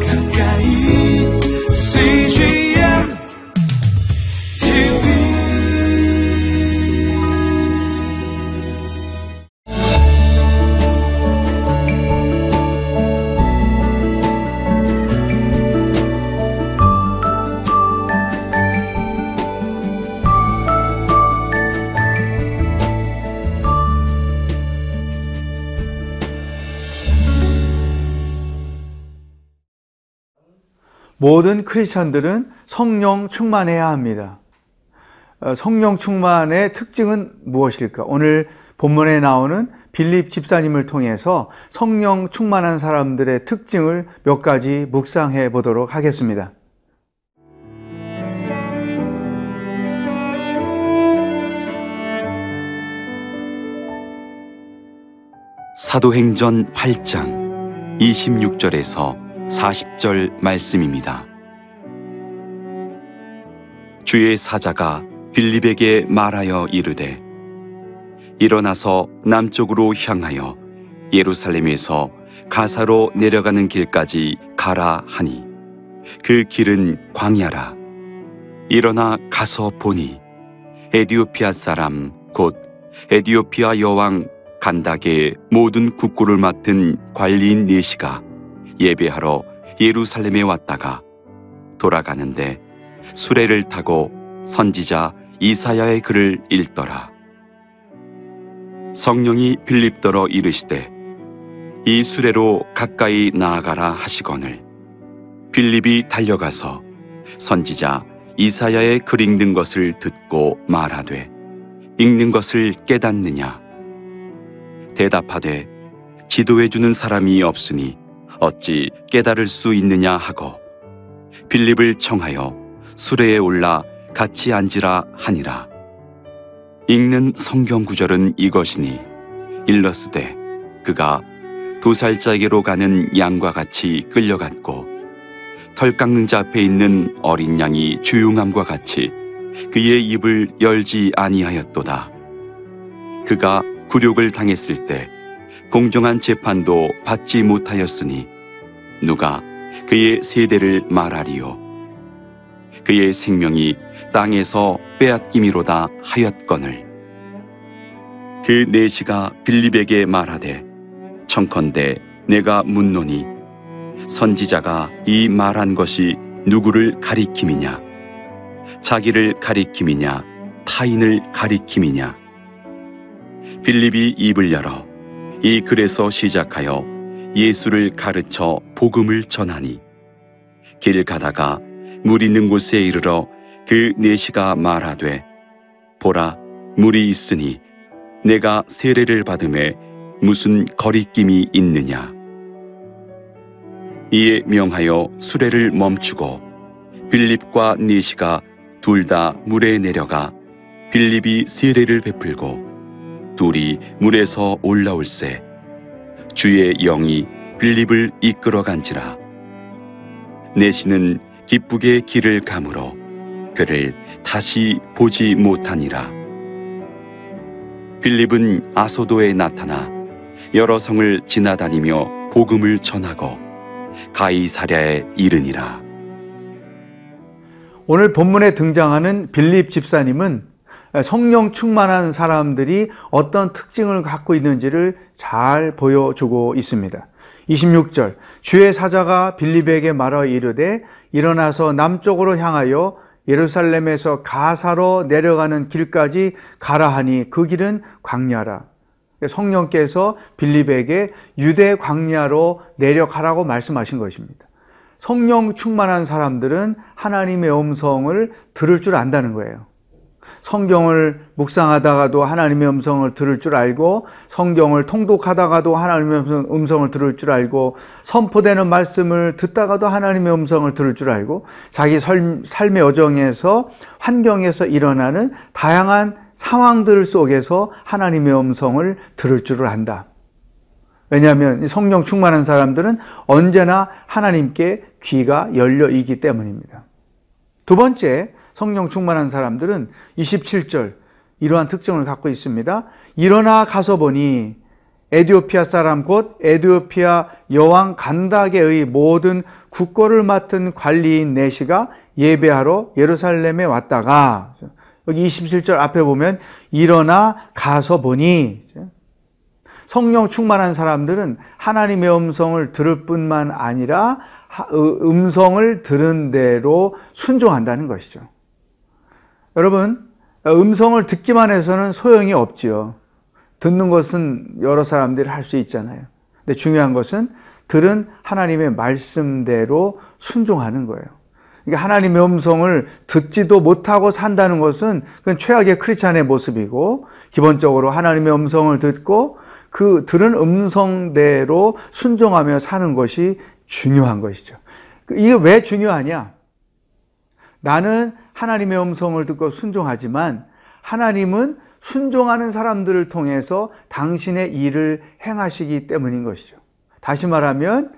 가까 모든 크리스천들은 성령 충만해야 합니다. 어, 성령 충만의 특징은 무엇일까? 오늘 본문에 나오는 빌립 집사님을 통해서 성령 충만한 사람들의 특징을 몇 가지 묵상해 보도록 하겠습니다. 사도행전 8장 26절에서 40절 말씀입니다. 주의 사자가 빌립에게 말하여 이르되 일어나서 남쪽으로 향하여 예루살렘에서 가사로 내려가는 길까지 가라 하니 그 길은 광야라 일어나 가서 보니 에디오피아 사람 곧 에디오피아 여왕 간닥의 모든 국고를 맡은 관리인 네시가 예배하러 예루살렘에 왔다가 돌아가는데 수레를 타고 선지자 이사야의 글을 읽더라. 성령이 빌립더러 이르시되 이 수레로 가까이 나아가라 하시거늘 빌립이 달려가서 선지자 이사야의 글 읽는 것을 듣고 말하되 읽는 것을 깨닫느냐 대답하되 지도해 주는 사람이 없으니 어찌 깨달을 수 있느냐 하고 빌립을 청하여 수레에 올라 같이 앉으라 하니라. 읽는 성경 구절은 이것이니 일러스되 그가 도살자에게로 가는 양과 같이 끌려갔고 털 깎는 자 앞에 있는 어린 양이 조용함과 같이 그의 입을 열지 아니하였도다. 그가 굴욕을 당했을 때 공정한 재판도 받지 못하였으니 누가 그의 세대를 말하리요? 그의 생명이 땅에서 빼앗김이로다 하였거늘. 그 내시가 빌립에게 말하되 청컨대 내가 묻노니 선지자가 이 말한 것이 누구를 가리킴이냐? 자기를 가리킴이냐? 타인을 가리킴이냐? 빌립이 입을 열어 이 글에서 시작하여 예수를 가르쳐 복음을 전하니 길 가다가 물 있는 곳에 이르러 그 내시가 말하되 보라 물이 있으니 내가 세례를 받음에 무슨 거리낌이 있느냐? 이에 명하여 수레를 멈추고 빌립과 네시가 둘 다 물에 내려가 빌립이 세례를 베풀고 둘이 물에서 올라올세 주의 영이 빌립을 이끌어 간지라. 내시는 기쁘게 길을 가물어 그를 다시 보지 못하니라. 빌립은 아소도에 나타나 여러 성을 지나다니며 복음을 전하고 가이사랴에 이르니라. 오늘 본문에 등장하는 빌립 집사님은 성령 충만한 사람들이 어떤 특징을 갖고 있는지를 잘 보여주고 있습니다. 26절 주의 사자가 빌립에게 말하 이르되 일어나서 남쪽으로 향하여 예루살렘에서 가사로 내려가는 길까지 가라 하니 그 길은 광야라. 성령께서 빌립에게 유대 광야로 내려가라고 말씀하신 것입니다. 성령 충만한 사람들은 하나님의 음성을 들을 줄 안다는 거예요. 성경을 묵상하다가도 하나님의 음성을 들을 줄 알고 성경을 통독하다가도 하나님의 음성을 들을 줄 알고 선포되는 말씀을 듣다가도 하나님의 음성을 들을 줄 알고 자기 삶의 여정에서 환경에서 일어나는 다양한 상황들 속에서 하나님의 음성을 들을 줄을 안다. 왜냐하면 성령 충만한 사람들은 언제나 하나님께 귀가 열려 있기 때문입니다. 두 번째, 성령 충만한 사람들은 27절 이러한 특징을 갖고 있습니다. 일어나 가서 보니 에디오피아 사람 곧 에디오피아 여왕 간닥의 모든 국고를 맡은 관리인 네시가 예배하러 예루살렘에 왔다가 여기 27절 앞에 보면 일어나 가서 보니 성령 충만한 사람들은 하나님의 음성을 들을 뿐만 아니라 음성을 들은 대로 순종한다는 것이죠. 여러분, 음성을 듣기만 해서는 소용이 없지요. 듣는 것은 여러 사람들이 할 수 있잖아요. 근데 중요한 것은 들은 하나님의 말씀대로 순종하는 거예요. 그러니까 하나님의 음성을 듣지도 못하고 산다는 것은 그건 최악의 크리스찬의 모습이고 기본적으로 하나님의 음성을 듣고 그 들은 음성대로 순종하며 사는 것이 중요한 것이죠. 이게 왜 중요하냐? 나는 하나님의 음성을 듣고 순종하지만 하나님은 순종하는 사람들을 통해서 당신의 일을 행하시기 때문인 것이죠. 다시 말하면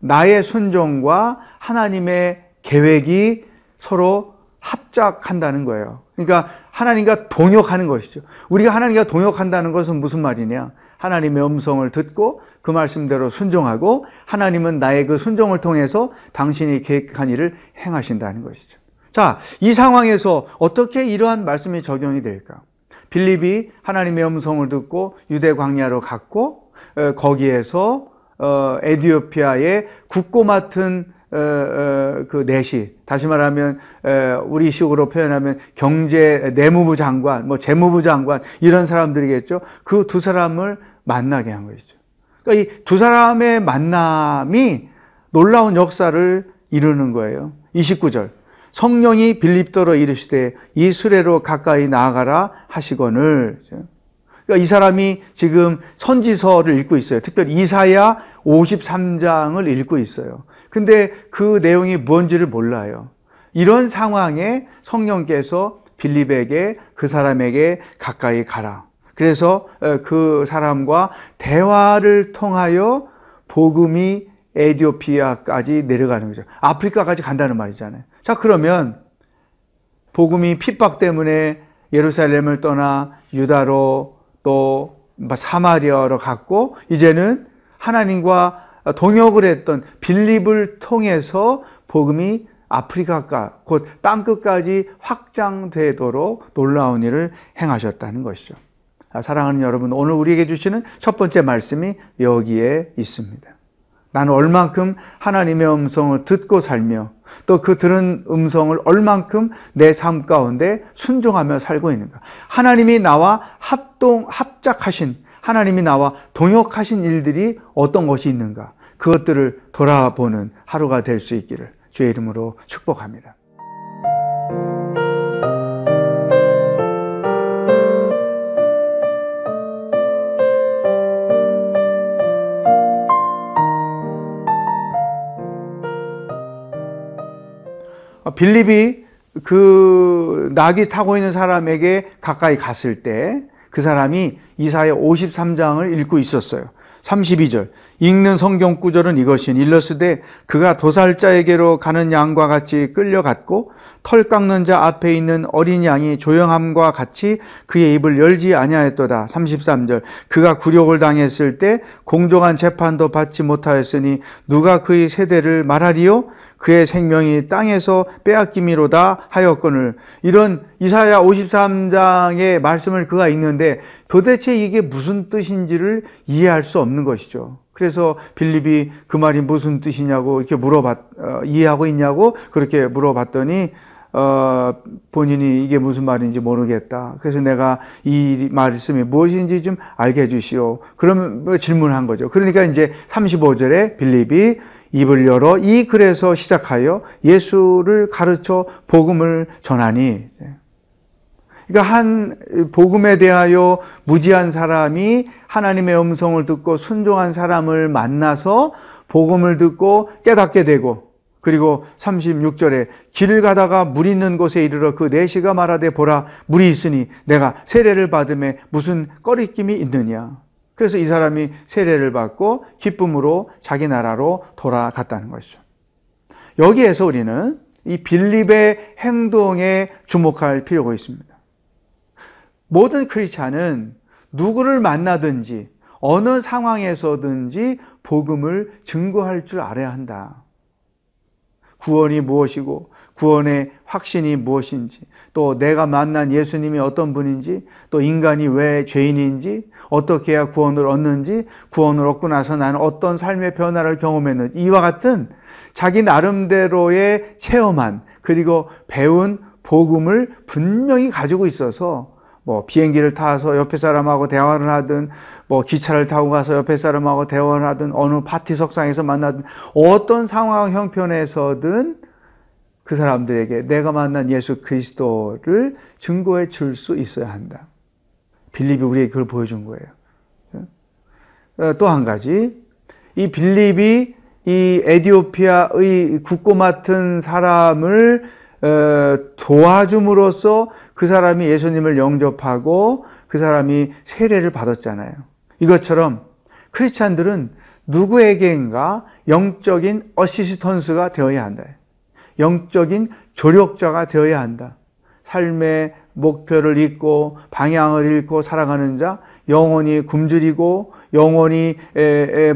나의 순종과 하나님의 계획이 서로 합작한다는 거예요. 그러니까 하나님과 동역하는 것이죠. 우리가 하나님과 동역한다는 것은 무슨 말이냐? 하나님의 음성을 듣고 그 말씀대로 순종하고 하나님은 나의 그 순종을 통해서 당신이 계획한 일을 행하신다는 것이죠. 자, 이 상황에서 어떻게 이러한 말씀이 적용이 될까? 빌립이 하나님의 음성을 듣고 유대 광야로 갔고 어, 거기에서 어, 에디오피아의 국고 맡은 어, 그 내시 다시 말하면 우리식으로 표현하면 경제 내무부 장관, 뭐 재무부 장관 이런 사람들이겠죠. 그 두 사람을 만나게 한 것이죠. 그러니까 이 두 사람의 만남이 놀라운 역사를 이루는 거예요. 29절. 성령이 빌립더러 이르시되 이 수레로 가까이 나아가라 하시거늘. 그러니까 이 사람이 지금 선지서를 읽고 있어요. 특별히 이사야 53장을 읽고 있어요. 근데 그 내용이 뭔지를 몰라요. 이런 상황에 성령께서 빌립에게 그 사람에게 가까이 가라. 그래서 그 사람과 대화를 통하여 복음이 에디오피아까지 내려가는 거죠. 아프리카까지 간다는 말이잖아요. 자, 그러면 복음이 핍박 때문에 예루살렘을 떠나 유다로 또 사마리아로 갔고 이제는 하나님과 동역을 했던 빌립을 통해서 복음이 아프리카가 곧 땅끝까지 확장되도록 놀라운 일을 행하셨다는 것이죠. 아, 사랑하는 여러분, 오늘 우리에게 주시는 첫 번째 말씀이 여기에 있습니다. 나는 얼만큼 하나님의 음성을 듣고 살며 또 그 들은 음성을 얼만큼 내 삶 가운데 순종하며 살고 있는가. 하나님이 나와 합동, 합작하신, 하나님이 나와 동역하신 일들이 어떤 것이 있는가. 그것들을 돌아보는 하루가 될 수 있기를 주의 이름으로 축복합니다. 빌립이 그 낙이 타고 있는 사람에게 가까이 갔을 때 그 사람이 이사의 53장을 읽고 있었어요. 32절 읽는 성경 구절은 이것인. 일러스되 그가 도살자에게로 가는 양과 같이 끌려갔고 털 깎는 자 앞에 있는 어린 양이 조용함과 같이 그의 입을 열지 아니하였도다. 33절. 그가 굴욕을 당했을 때 공정한 재판도 받지 못하였으니 누가 그의 세대를 말하리요? 그의 생명이 땅에서 빼앗김이로다 하였거늘. 이런 이사야 53장의 말씀을 그가 읽는데 도대체 이게 무슨 뜻인지를 이해할 수 없는 것이죠. 그래서 빌립이 그 말이 무슨 뜻이냐고 이렇게 물어봤 어, 이해하고 있냐고 그렇게 물어봤더니 어, 본인이 이게 무슨 말인지 모르겠다. 그래서 내가 이 말씀이 무엇인지 좀 알게 해주시오. 그러면 뭐 질문한 거죠. 그러니까 이제 35절에 빌립이 입을 열어 이 글에서 시작하여 예수를 가르쳐 복음을 전하니 그러니까 한 복음에 대하여 무지한 사람이 하나님의 음성을 듣고 순종한 사람을 만나서 복음을 듣고 깨닫게 되고 그리고 36절에 길을 가다가 물 있는 곳에 이르러 그 내시가 말하되 보라 물이 있으니 내가 세례를 받음에 무슨 꺼리낌이 있느냐. 그래서 이 사람이 세례를 받고 기쁨으로 자기 나라로 돌아갔다는 것이죠. 여기에서 우리는 이 빌립의 행동에 주목할 필요가 있습니다. 모든 크리스찬은 누구를 만나든지 어느 상황에서든지 복음을 증거할 줄 알아야 한다. 구원이 무엇이고 구원의 확신이 무엇인지 또 내가 만난 예수님이 어떤 분인지 또 인간이 왜 죄인인지 어떻게 해야 구원을 얻는지 구원을 얻고 나서 나는 어떤 삶의 변화를 경험했는지 이와 같은 자기 나름대로의 체험한 그리고 배운 복음을 분명히 가지고 있어서 뭐 비행기를 타서 옆에 사람하고 대화를 하든 뭐 기차를 타고 가서 옆에 사람하고 대화를 하든 어느 파티 석상에서 만나든 어떤 상황 형편에서든 그 사람들에게 내가 만난 예수 그리스도를 증거해 줄 수 있어야 한다. 빌립이 우리에게 그걸 보여준 거예요. 또 한 가지 이 빌립이 이 에디오피아의 국고 맡은 사람을 어, 도와줌으로써 그 사람이 예수님을 영접하고 그 사람이 세례를 받았잖아요. 이것처럼 크리스찬들은 누구에게인가 영적인 어시스턴스가 되어야 한다. 영적인 조력자가 되어야 한다. 삶의 목표를 잊고 방향을 잃고 살아가는 자, 영원히 굶주리고 영원히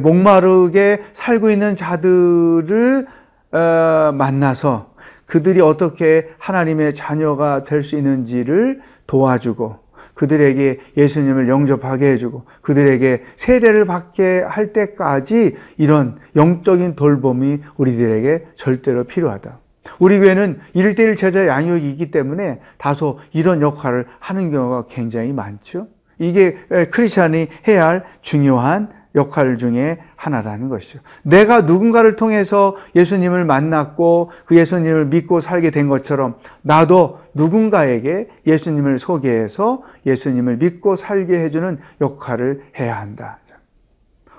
목마르게 살고 있는 자들을 어, 만나서 그들이 어떻게 하나님의 자녀가 될 수 있는지를 도와주고 그들에게 예수님을 영접하게 해주고 그들에게 세례를 받게 할 때까지 이런 영적인 돌봄이 우리들에게 절대로 필요하다. 우리 교회는 일대일 제자 양육이 있기 때문에 다소 이런 역할을 하는 경우가 굉장히 많죠. 이게 크리스찬이 해야 할 중요한 역할 중에 하나라는 것이죠. 내가 누군가를 통해서 예수님을 만났고 그 예수님을 믿고 살게 된 것처럼 나도 누군가에게 예수님을 소개해서 예수님을 믿고 살게 해주는 역할을 해야 한다.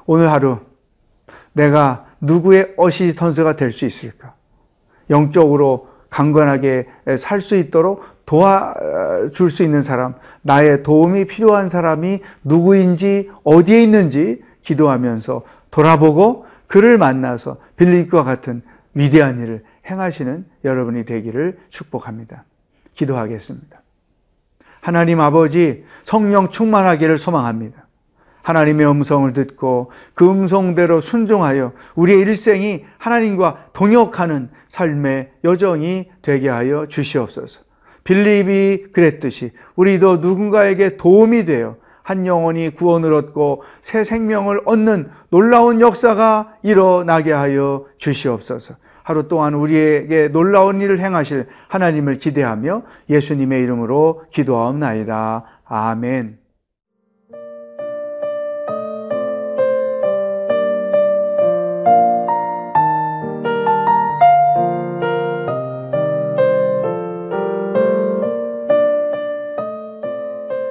오늘 하루 내가 누구의 어시스턴스가 될 수 있을까? 영적으로 강건하게 살 수 있도록 도와줄 수 있는 사람, 나의 도움이 필요한 사람이 누구인지 어디에 있는지 기도하면서 돌아보고 그를 만나서 빌립과 같은 위대한 일을 행하시는 여러분이 되기를 축복합니다. 기도하겠습니다. 하나님 아버지 성령 충만하기를 소망합니다. 하나님의 음성을 듣고 그 음성대로 순종하여 우리의 일생이 하나님과 동역하는 삶의 여정이 되게 하여 주시옵소서. 빌립이 그랬듯이 우리도 누군가에게 도움이 되어 한 영혼이 구원을 얻고 새 생명을 얻는 놀라운 역사가 일어나게 하여 주시옵소서. 하루 동안 우리에게 놀라운 일을 행하실 하나님을 기대하며 예수님의 이름으로 기도하옵나이다. 아멘.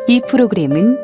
이 프로그램은